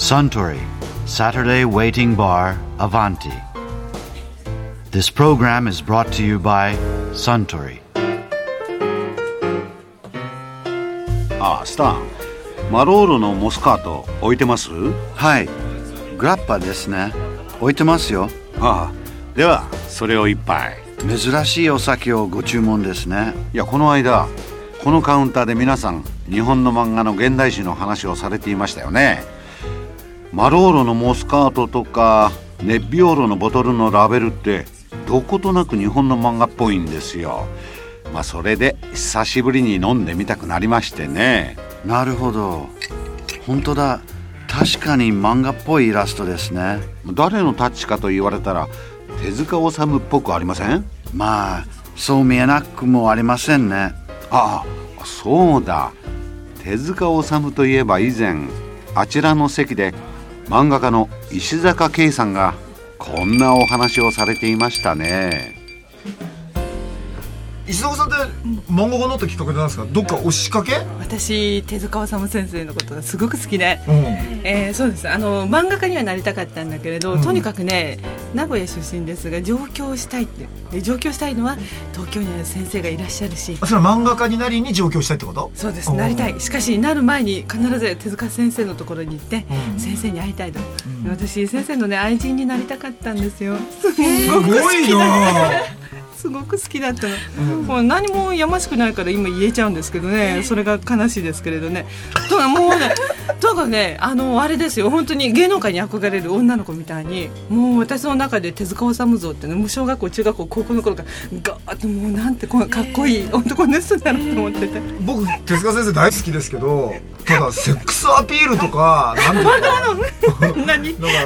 Suntory Saturday Waiting Bar Avanti. This program is brought to you by Suntory. ああスタンマローロのモスカート置いてます？はい、グラッパですね。置いてますよ。ああではそれを一杯珍しいお酒をご注文ですね。いやこの間このカウンターで皆さん日本の漫画の現代史の話をされていましたよねマローロのモスカートとかネッビオーロのボトルのラベルってどことなく日本の漫画っぽいんですよまあそれで久しぶりに飲んでみたくなりましてねなるほど。本当だ。確かに漫画っぽいイラストですね。誰のタッチかと言われたら手塚治虫っぽくありません？まあ、そう見えなくもありませんね。ああそうだ手塚治虫といえば以前あちらの席で漫画家の石坂慶さんがこんなお話をされていましたね。石坂さんって漫画家になったきっかけなんですか？どっか押しかけ？私手塚治虫先生のことがすごく好きで、うん。えーそうです。あの漫画家にはなりたかったんだけれど、とにかくね名古屋出身ですが上京したいって。で上京したいのは東京には先生がいらっしゃるし。あそれは漫画家になりに上京したいってこと？そうです。なりたい。しかしなる前に必ず手塚先生のところに行って、うん。先生に会いたいと、私先生のね愛人になりたかったんですよ。すすごいな。すごく好きだった。の、もう何もやましくないから今言えちゃうんですけどね。それが悲しいですけれどね。とかもうねとにかくねあのあれですよ。本当に芸能界に憧れる女の子みたいにもう私の中で手塚治虫像ってねもう小学校中学校高校の頃からガーッともうなんてこうかっこいい男の人だなと思ってて。僕手塚先生大好きですけどただセックスアピールとかなんていうか。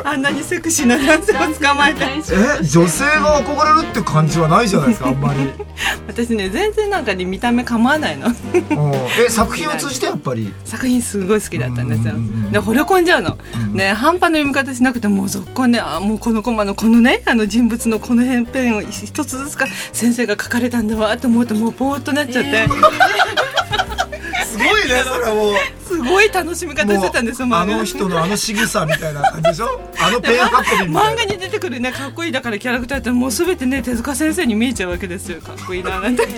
あんなにセクシーな男性を捕まえてえ？女性が憧れるって感じはないじゃないですかあんまり、私ね全然なんかに見た目構わないの。うん。え作品を通じてやっぱり？作品すごい好きだったんですようんうんうん。で惚れ込んじゃうの、ね半端な読み方しなくてもう続行ねあもうこのコマのこのねあの人物のこの辺ペンを一つずつか先生が書かれたんだわと思うともうぼーっとなっちゃって、すごいねそれはもう。すごい楽しみ方してたんですよあの人のあの仕草みたいな感じでしょ？あのペン運びみたいな。漫画に出てくるねかっこいいだからキャラクターってもうすべてね手塚先生に見えちゃうわけですよ。かっこいいななんて。ね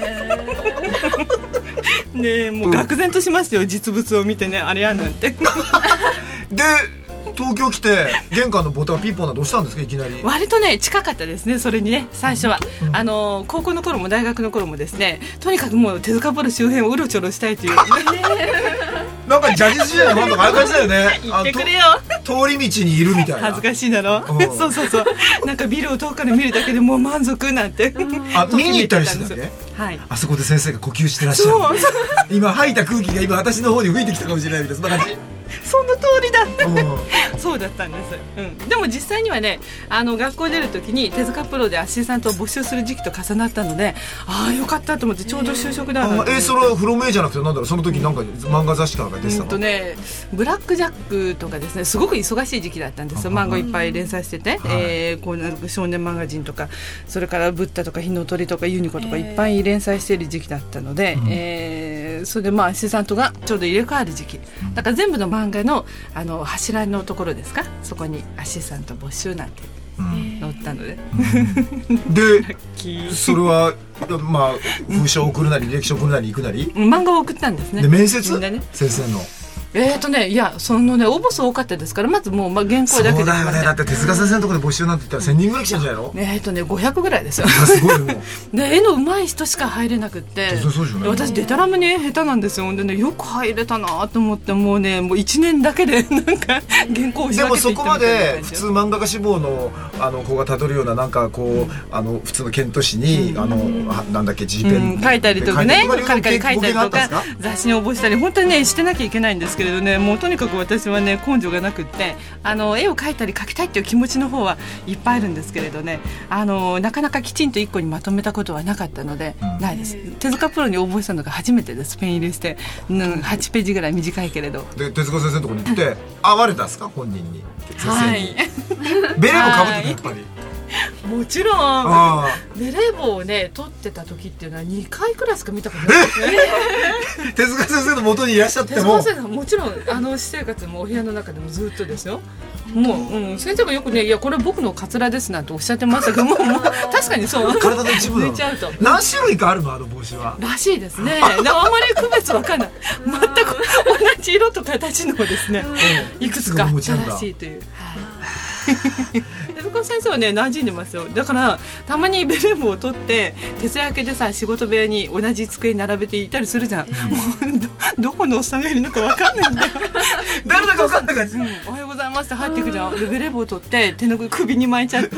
えもう愕然としますよ実物を見てねあれやなんて。で東京来て玄関のボタンピンポンなどうしたんですか？いきなり。割とね近かったですねそれにね最初は、あの高校の頃も大学の頃もですねとにかくもう手塚ポル周辺をうろちょろしたいという。なんかジャニーズ時代のファンとかああいう感じだよね。言ってくれよ。通り道にいるみたいな。恥ずかしいだろ？うん。そうそうそう。なんかビルを遠くから見るだけでもう満足なんて。あ見に行ったりしてたっけ？はい。あそこで先生が呼吸してらっしゃる。今吐いた空気が今私の方に吹いてきたかもしれないみたいなそんな感じ その通りだ。うん。そうだったんです、うん、でも実際にはねあの学校出る時に手塚プロでアシスタントを募集する時期と重なったのでああよかったと思ってちょうど就職だなあえそれはフロメイじゃなくてなんだろうその時なんか漫画雑誌かなんか出てたの？うんとね、ブラック・ジャックとかですねすごく忙しい時期だったんですよ。漫画いっぱい連載してて、えーこうな少年マガジンとかそれから「ブッダ」とか「火の鳥」とか「ユニコ」とかいっぱい連載している時期だったので、えーそれでまあアシスタントがちょうど入れ替わる時期。だから全部の漫画のあの柱のところですか？そこにアシスタント募集なんて載ったので、でそれはまあ封書を送るなり履歴書を送るなり行くなり？漫画を送ったんですね。で面接？先生のえーとねいやそのね応募数多かったですからまずもう、まあ、原そう稿だけでだ。よねだって手塚先生のところで募集なんて言ったら1000人ぐらい来たんじゃないの？えーとね500ぐらいですよ。あすごいもうで絵の上手い人しか入れなくって。私デタラメに絵下手なんですよ。でねよく入れたなと思ってもうねもう1年だけで なんか原稿を仕でもそこまで普通漫画家志望のあの子がたどるようななんかこうあの普通のケント誌にあのはなんだっけ G ペンうん、書いたりとかね。書いたりとか雑誌に応募したり本当にねしてなきゃいけないんですけれどねもうとにかく私はね根性がなくってあの絵を描いたり描きたいっていう気持ちの方はいっぱいあるんですけれどねあのなかなかきちんと一個にまとめたことはなかったので、ないです。手塚プロに応募したのが初めてですペン入れして、うん、8ページぐらい短いけれど。で手塚先生のところに行って会われたんですか？本人に。先生に、はい。ベレーもかぶってたやっぱり もちろん。あベレー帽をね取ってた時っていうのは2回くらいしか見たことない。ですねあ手塚先生の元にいらっしゃって手も塚先生もちろんあの私生活もお部屋の中でもずっとですよ。もう、うん、先生がよくね「いやこれ僕のカツラです」なんておっしゃってましたけど もう確かにそう。体の一部ちゃうと。何種類かあるのあの帽子は。らしいですね。あまり区別わかんない。全く同じ色と形のですね、いくつかいくつか持ちなんだ。正しいという。はい。で福先生はね馴染んでますよ。だからたまにベレー帽を取って徹夜明けでさ仕事部屋に同じ机に並べていたりするじゃん、もうどどこのおっさんがいるのかわかんないんだよ。誰だか分かんない。感じうん、おはようございますって入ってくじゃん。でベレー帽取って手の首に巻いちゃって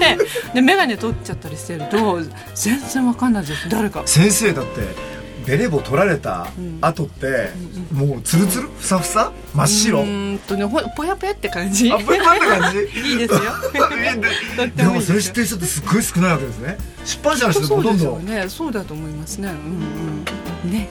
で眼鏡取っちゃったりしてると全然わかんないです。よ誰か。先生だってベレー帽取られた後って、もうツルツル？ふさふさ？真っ白？うーんとねほぽやぽやって感じ。あこれなんて感じ？いいですよ。でもそれ知ってる人ってすっごい少ないわけですね。出版社の人ほとんどよね。そうだと思いますね。うんうん。ね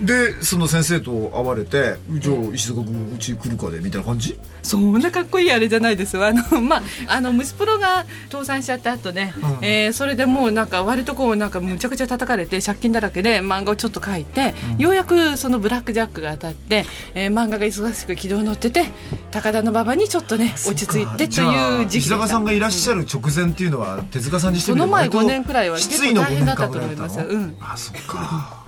でその先生と会われて「じゃあ石坂君うち来るかで」みたいな感じ？そんなかっこいいあれじゃないですよ。あの まああの虫プロが倒産しちゃった後ね、うん。えーそれでもうなんか割とこうなんかむちゃくちゃ叩かれて借金だらけで漫画をちょっと書いて、ようやくそのブラックジャックが当たって、えー漫画が忙しく軌道に乗ってて高田馬場にちょっとね落ち着いてという時期石坂さんがいらっしゃる直前っていうのは手塚さんにしてその前みれば割と5年くらいは結失意の構大変だったと5思います。うん。あそっか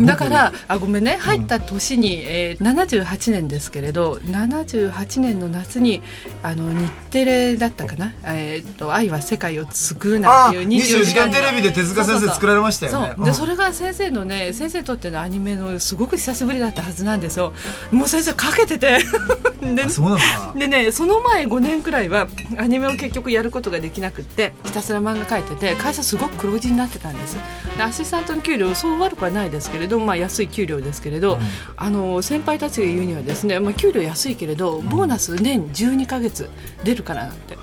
だからあごめんね。入った年に、えー、78年ですけれど78年の夏にあの日テレだったかな「えー、と愛は世界を救う」なんあていう24時間テレビで手塚先生作られましたよね。でそれが先生のね先生にとってのアニメのすごく久しぶりだったはずなんですよ。もう先生かけてて。であそうなんだ。でねその前5年くらいはアニメを結局やることができなくってひたすら漫画描いてて会社すごく黒字になってたんです。でアシスタントの給料そう悪くはないですけれど、まあ、安い給料ですけれど、あの先輩たちが言うにはですね、まあ、給料安いけれどボーナス年12ヶ月出るからなんて。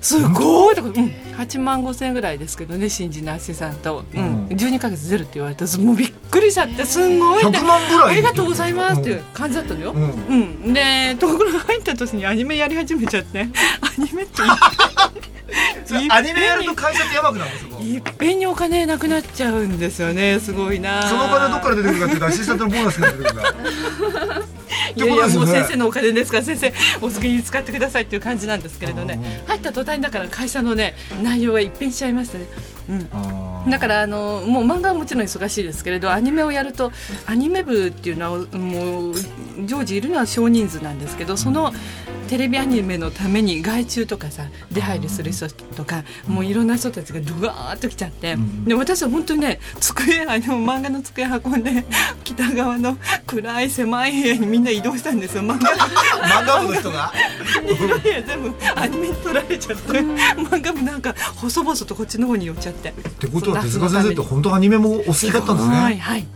すごい。とか、うん、8万5千円ぐらいですけどね新人のアシスタント、うん。12ヶ月出るって言われてもうびっくりしちゃってすんごいって。100万ぐらい。ありがとうございますっていう感じだったのよ、うん。うん、でところが入った年にアニメやり始めちゃって。アニメってアニメやると会社ってやばくなるんですよいっぺんにお金なくなっちゃうんですよねすごいな。そのお金どっから出てくるかっていうとアシスタントのボーナスが出てくるんだいやいやもう先生のお金ですから先生お好きに使ってくださいっていう感じなんですけれどね。入った途端にだから会社のね内容が一変しちゃいましたね、うん、だからあのもう漫画はもちろん忙しいですけれどアニメをやるとアニメ部っていうのはもう常時いるのは少人数なんですけどそのテレビアニメのために外注とかさ出入りする人とかもういろんな人たちがドワーッと来ちゃって、で私は本当にね机あの漫画の机運んで 北側の暗い狭い部屋にみんな移動したんですよ。漫画漫画部の人が？全部アニメに取られちゃって漫画部なんか細々とこっちの方に寄っちゃって。っってことは手塚先生って本当アニメもお好きだったんですね。はいはい。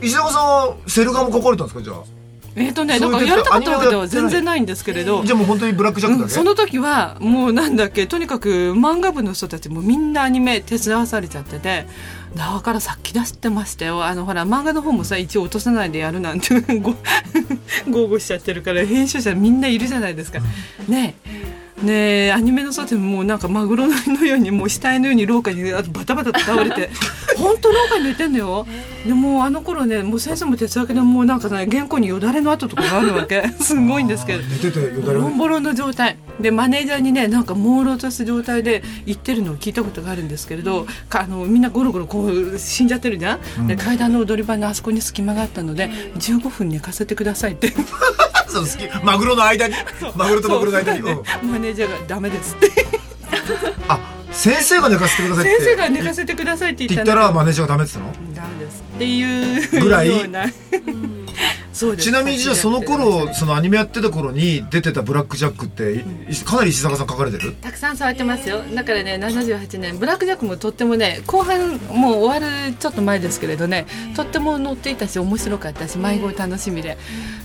石坂さんはセル画も描かれたんですかじゃあ？えっ、とね、だからやりたかったわけでは全然ないんですけれど。じ。ゃあもう本当にブラックジャックだけ、うんその時はもうなんだっけとにかく漫画部の人たちもみんなアニメ手伝わされちゃっててだからさっき出してましたよ。あのほら漫画の方もさ一応落とさないでやるなんて ご 豪語しちゃってるから編集者みんないるじゃないですか。ねえねえアニメの外でももうなんかマグロのようにもう死体のように廊下にあバタバタと倒れて。本当廊下に寝てんのよ。でもうあの頃ねもう先生も手伝うけどもうなんかね原稿によだれの跡とかがあるわけ。すごいんですけど。寝ててよだれ。ボロンボロンの状態。でマネージャーにねなんか朦朧とした状態で言ってるのを聞いたことがあるんですけれど、かあのみんなゴロゴロこう死んじゃってるじゃん、で階段の踊り場のあそこに隙間があったので15分寝かせてくださいってそう好き。マグロの間に？マグロとマグロの間に、マネージャーが「ダメです」って。あ先生が寝かせてくださいって。先生が寝かせてくださいって言ったらマネージャーがダメって言ったの？ダメですっていうぐらい？ちなみにじゃあその頃そのアニメやってた頃に出てたブラックジャックっていかなり石坂さん書かれてる？たくさん触ってますよ。だからね78年ブラックジャックもとってもね後半もう終わるちょっと前ですけれどねとっても載っていたし面白かったし迷子楽しみで。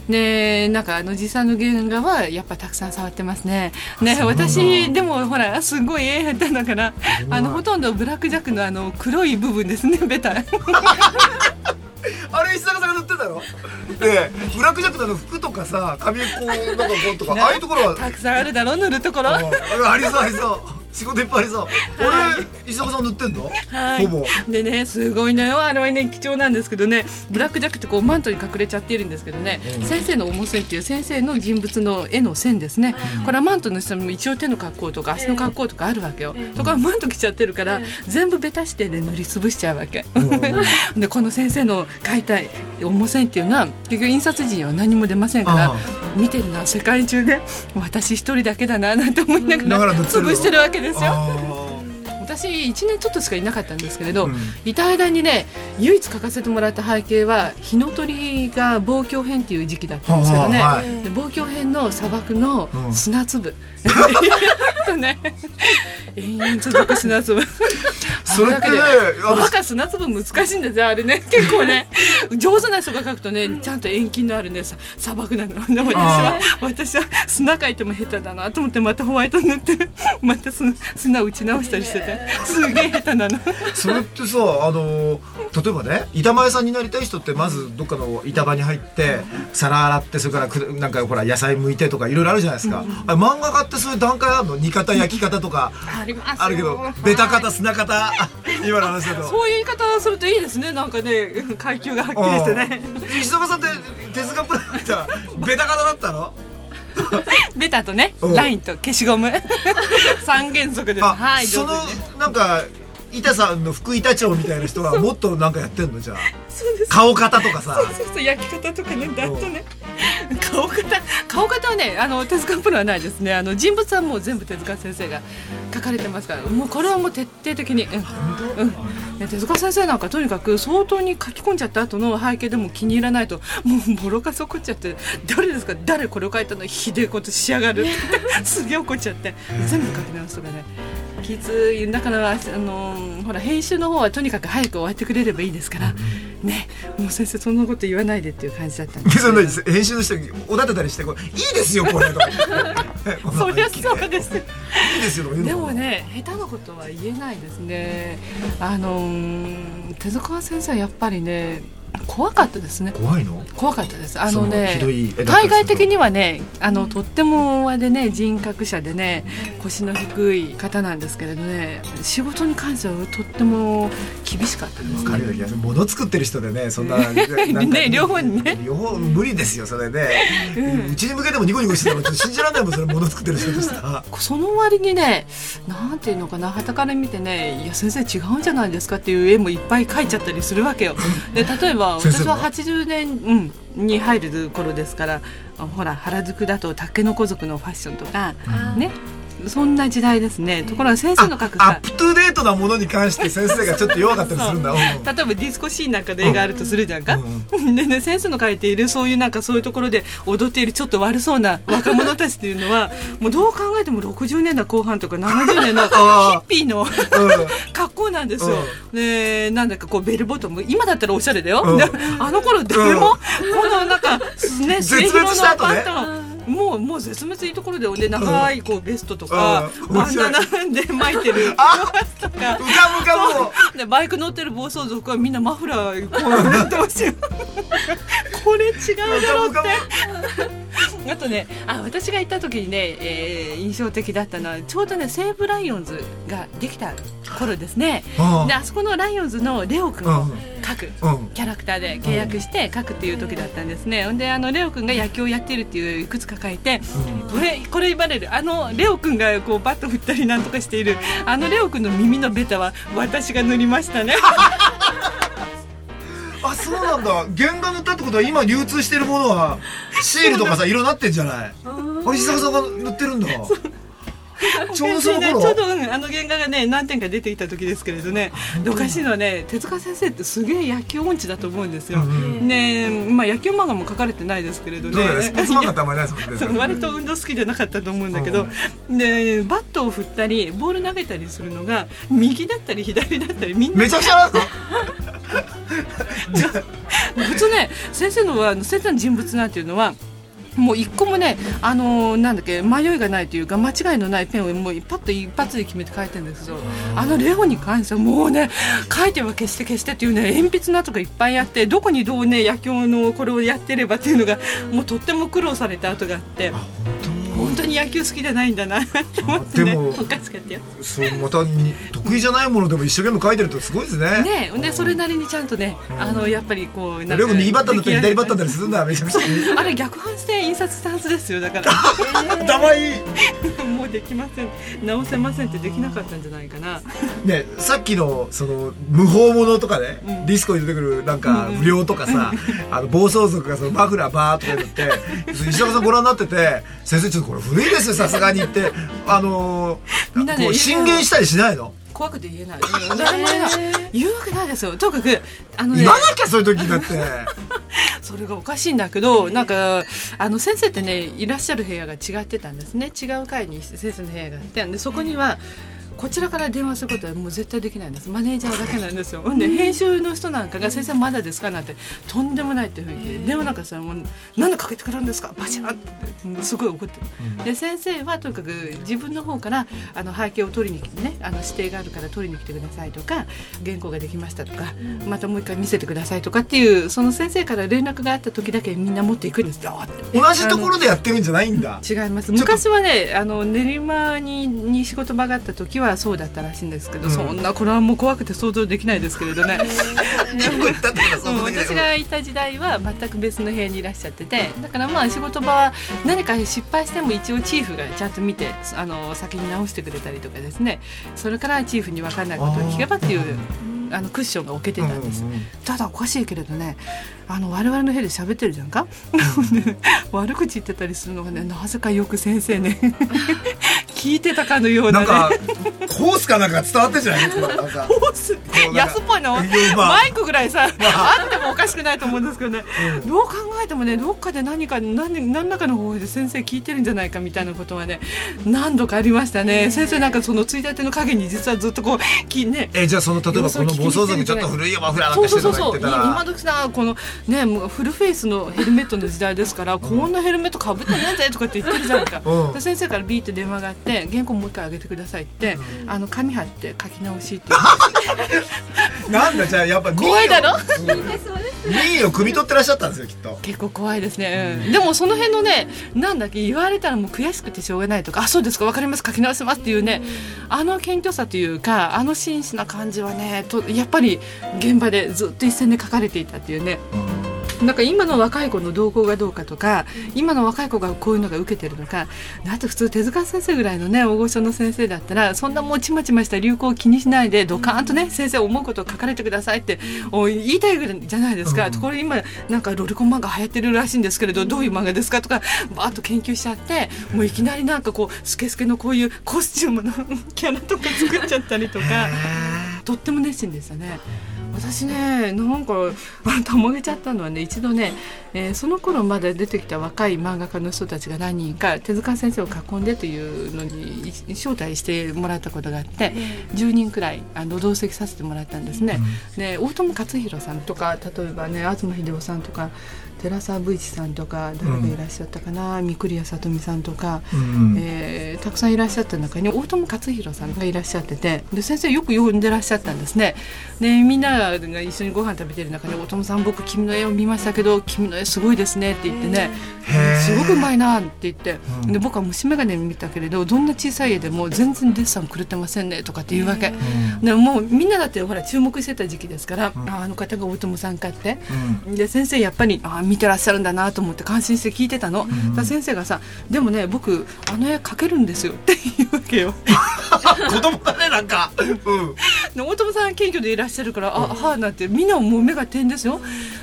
ねなんかあの実際の原画はやっぱたくさん触ってますね。ね私でもほらすごい絵下手だからあのほとんどブラックジャックのあの黒い部分ですねベタ あれ石坂さんが塗ってんだろでブラックジャックの服とかさ髪こうなんかこうとかああいうところは。たくさんあるだろ塗るところ。うん。ありそうありそう仕事いっぱいありそう俺石坂さん塗ってんのはい。ほぼ。でねすごいのよ。あれはね貴重なんですけどね。ブラックジャックってこうマントに隠れちゃっているんですけどね、先生の重線っていう先生の人物の絵の線ですね、これはマントの下にも一応手の格好とか足の格好とかあるわけよ、ところがマント着ちゃってるから、全部ベタしてね塗りつぶしちゃうわけ、でこの先生の描いた重線っていうのは結局印刷時には何も出ませんからあ見てるのは世界中で私一人だけだななんて思いながら潰してるわけですよ。あ私1年ちょっとしかいなかったんですけれど、うん。いた間にね唯一書かせてもらった背景は日の鳥が望郷編っていう時期だったんですけどね、望郷編の砂漠のうん。砂粒、とね。延々続く砂粒それってねあのバカ砂粒難しいんですよあれね。結構ね上手な人が書くとねちゃんと遠近のあるねさ砂漠なので私は私は砂書いても下手だなと思ってまたホワイト塗って また砂砂打ち直したりしてて。すげえ下手なの。それってさあの例えばね板前さんになりたい人ってまずどっかの板場に入って皿洗ってそれからくなんかほら野菜剥いてとかいろいろあるじゃないですか、あれ漫画家ってそういう段階あるの？煮方焼き方とかありますよ。あるけどベタ方砂方 今の話だと。そういう言い方をするといいですね。なんかね階級がはっきりしてね。石坂さんって手塚プランじゃベタ方だったの？ベタとねうん。ラインと消しゴム。三原則です。あ、はいそのなんか板さんの副板長みたいな人はもっとなんかやってんの？じゃあ。そうです。顔型とかさ。そうそう焼き方とかねだとね顔型顔型はねあの手塚プロはないですね。あの人物はもう全部手塚先生が書かれてますから。もうこれはもう徹底的にうん、うん。ね、手塚先生なんかとにかく相当に書き込んじゃった後の背景でも気に入らないともうボロカス怒っちゃって誰ですか？誰これを書いたの？ひでえことしやがる。っ てすげえ怒っちゃって。全部書き直すとかね。きついだからあのほら編集の方はとにかく早く終わってくれればいいですから、ねもう先生そんなこと言わないでっていう感じだったんです そんな編集の人におだてたりしてこういいですよこれとか そりゃそうです。いいですよでもね下手なことは言えないですね。あのー手塚先生はやっぱりね怖かったですね。怖いの？怖かったです。あのそね。対外的にはねあのとってもあでね人格者でね腰の低い方なんですけれどね仕事に関してはとっても厳しかったです。ねわかるよ。うな気がする物作ってる人でねそんな ね両方にね。両方無理ですよそれで、うちに向けてもニコニコしてたの。ちょっと信じられないもんそれ物作ってる人としてさその割にねなんていうのかな傍から見てねいや先生違うんじゃないですかっていう絵もいっぱい描いちゃったりするわけよ。で例えば私は80年、うん、に入る頃ですからあほら原宿だと竹の子族のファッションとか、ねそんな時代ですね。ところが先生の描くさアップトゥーデートなものに関して先生がちょっと弱かったりするんだ。うん。例えばディスコシーンなんかで絵があるとするじゃんか、でね先生の描いているそういうなんかそういうところで踊っているちょっと悪そうな若者たちっていうのは もうどう考えても60年代後半とか70年の ヒッピーの格好なんですよ、でなんだかこうベルボトム今だったらおしゃれだよ、うん。であの頃誰も、このなんかね絶滅した後ね。末広のパンタもうもう絶滅いいところでね長いこうベストとか、うんバンダナで巻いてる あとか。でバイク乗ってる暴走族はみんなマフラーこう なってますよこれ違うだろうって あとねあ私が行った時にね、えー印象的だったのはちょうどね西武ライオンズができた頃ですね。うんであそこのライオンズのレオ君を描く、うん。キャラクターで契約して描くっていう時だったんですね、ほんであのレオ君が野球をやってるっていういくつか書いて、これこれ言われる。あのレオ君がこうバット振ったりなんとかしているあのレオ君の耳のベタは私が塗りましたね あそうなんだ。原画塗ったってことは今流通してるものはシールとかさ色なってんじゃない？あ石坂さんが塗ってるんだ。ちょうどその頃ちょうど、うん、あの原画がね何点か出てきた時ですけれどね。でおかしいのはね手塚先生ってすげえ野球音痴だと思うんですよ、ねまあ野球漫画も書かれてないですけれどね。スポーツ漫画ってねあんまりないですもんね。割と運動好きじゃなかったと思うんだけど、でバットを振ったりボール投げたりするのが右だったり左だったりみんなめちゃくちゃなんです普通ね先生のは先生の人物なんていうのはもう一個もね、あのーなんだっけ迷いがないというか間違いのないペンをもうパッと一発で決めて書いてるんですよ。あのレオに関してはもうね書いては消して消してっていうね鉛筆の跡がいっぱいあってどこにどうね野球のこれをやってればっていうのがもうとっても苦労された跡があって本当に野球好きじゃないんだな。って思ってねでも そうまたに得意じゃないものでも一生懸命書いてるとすごいですね。ねでそれなりにちゃんとねあのやっぱりこうなんか右バッターだったり左バッターだでったりするんだめちゃくちゃ。あれ逆反して印刷したはずですよだから。頭いいもうできません。直せませんってできなかったんじゃないかな。ねさっきのその無法者とかね、ディスコに出てくるなんか不良とかさ、あの暴走族がそのマフラーバーとか言って 石坂さんご覧になってて先生ちょっとこれ古いですよさすがに言って。あのーみんなねこう進言したりしないの？怖くて言えない。うん誰も言えない。言うわけないですよ。とにかくあのね言わなきゃそういう時だって。それがおかしいんだけどなんかあの先生ってねいらっしゃる部屋が違ってたんですね。違う階に先生の部屋があってでそこにはこちらから電話することはもう絶対できないんです。マネージャーだけなんですよ。ほんで編集の人なんかが「先生まだですか?」なんてとんでもないっていうふうに電話なんかさ「もうなんでかけてくるんですか？バシャン!」ってうんすごい怒ってる、で先生はとにかく自分の方からあの背景を取りに来てねあの指定があるから取りに来てくださいとか原稿ができましたとかまたもう一回見せてくださいとかっていうその先生から連絡があった時だけみんな持っていくんです。よって。同じところでやってるんじゃないんだ。違います。昔はねあの練馬にに仕事場があった時はそうだったらしいんですけど、そんなこれはもう怖くて想像できないですけれどね。私がいた時代は全く別の部屋にいらっしゃっててだからまあ仕事場は何か失敗しても一応チーフがちゃんと見てあの先に直してくれたりとかですね。それからチーフに分かんないことを聞けばっていうあのクッションが置けてたんです、うんうんうん。ただおかしいけれどねあの我々の部屋で喋ってるじゃんか？で 悪口言ってたりするのがねなぜかよく先生ね 聞いてたかのようなね。なんかコースかなんか伝わってんじゃない？こ うなんか。コース？安っぽいの？まあ。マイクぐらいさあ。ってもおかしくないと思うんですけどね。どう考えてもねどっかで何か何何らかの方法で先生聞いてるんじゃないかみたいなことはね何度かありましたね。先生なんかそのついたての影に実はずっとこうきね。えじゃあその例えばこの暴走族ちょっと古いよマフラーなんかしてそうそうそうそうとか言ってたら。今時さこのねもうフルフェイスのヘルメットの時代ですから、こんなヘルメットかぶってねえぜとかって言ってるじゃんか、うん。で先生からビーって電話があって原稿もう一回上げてくださいって、あの紙貼って書き直しって言 なんだじゃあやっぱ怖いだろ？民意を汲み取ってらっしゃったんですよきっと。結構怖いですね、うん。でもその辺のねなんだっけ言われたらもう悔しくてしょうがないとかあそうですかわかります書き直しますっていうねあの謙虚さというかあの真摯な感じはねとやっぱり現場でずっと一線で書かれていたっていうねなんか今の若い子の動向がどうかとか今の若い子がこういうのが受けてるのかだって普通手塚先生ぐらいのね大御所の先生だったらそんなもうちまちました流行を気にしないでドカーンとね先生思うことを書かれてくださいってお言いたいぐらいじゃないですか、これ今なんかロリコン漫画流行ってるらしいんですけれどどういう漫画ですかとかバーッと研究しちゃってもういきなりなんかこうスケスケのこういうコスチュームのキャラとか作っちゃったりとか。とっても熱心でしたね。私ねなんか あたまげちゃったのはね一度ね、えーその頃まで出てきた若い漫画家の人たちが何人か手塚先生を囲んでというのにい招待してもらったことがあって10人くらいあの同席させてもらったんですね。で大友克洋さんとか例えばね東秀夫さんとか寺澤武一さんとか誰がいらっしゃったかな、三栗谷里美さんとか、うん。えーたくさんいらっしゃった中に大友克洋さんがいらっしゃっててで先生よく呼んでらっしゃったんですね。でみんなが一緒にご飯食べてる中で「大友さん僕君の絵を見ましたけど君の絵すごいですね」って言ってねすごくうまいなって言って、で僕は虫眼鏡見たけれどどんな小さい絵でも全然デッサン狂ってませんねとかって言うわけ、でもうみんなだってほら注目してた時期ですから、ああの方が大友さんかって、で先生やっぱりあ見てらっしゃるんだなと思って感心して聞いてたの、だから先生がさ「でもね僕あの絵描けるんですよ」って言うわけよ。子供だねなんか。うん。で大友さん謙虚でいらっしゃるから「あはあ」なんてみんなもう目が点ですよ。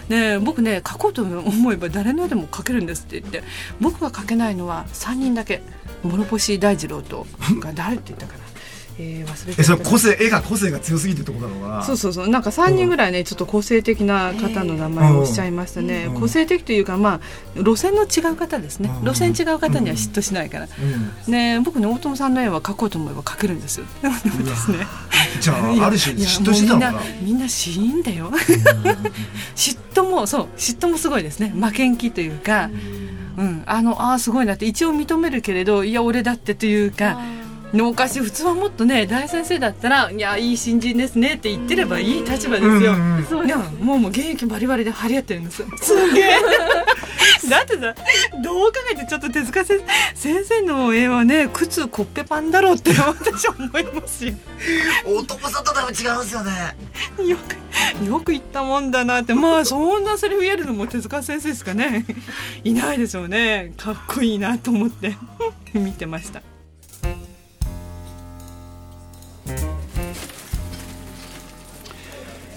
ねえ僕ね描こうと思えば誰の絵でも描けるんですって。言って僕が描けないのは3人だけ。諸星大二郎とが誰って言ったかな、えー、忘れてえそれ個性絵が個性が強すぎてってことなのかな。そうそうそう。なんか3人ぐらいねちょっと個性的な方の名前をおっしゃいましたね、個性的というかまあ路線の違う方ですね、路線違う方には嫉妬しないから、うん。ね僕ね大友さんの絵は描こうと思えば描けるんですよ。で もですねじゃあある種嫉妬してたのかな？みんなみんな死因だよ。嫉妬もそう嫉妬もすごいですね。負けん気というか、うん、あのあーすごいなって一応認めるけれどいや俺だってというかのおかしい普通はもっとね大先生だったら「いやいい新人ですね」って言ってればいい立場ですよ、うんうんいやもうもう現役バリバリで張り合ってるんです。すげえ。だってさどう考えてちょっと手塚先先生の絵はね靴コッペパンだろうって私は思いますよ。男さんとでも違うんですよね。よくよく言ったもんだなって。まあそんなセリフ言えるのも手塚先生ですかねいないでしょうね。かっこいいなと思って見てました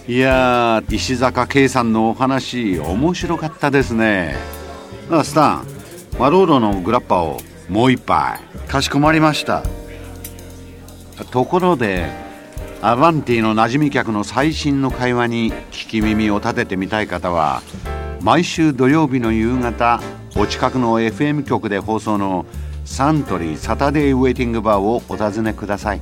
いやー石坂圭さんのお話面白かったですね。あスタンマローロのグラッパをもう一杯かしこまりました。ところでアバンティの馴染み客の最新の会話に聞き耳を立ててみたい方は毎週土曜日の夕方お近くの FM 局で放送のサントリーサタデーウェイティングバーをお尋ねください。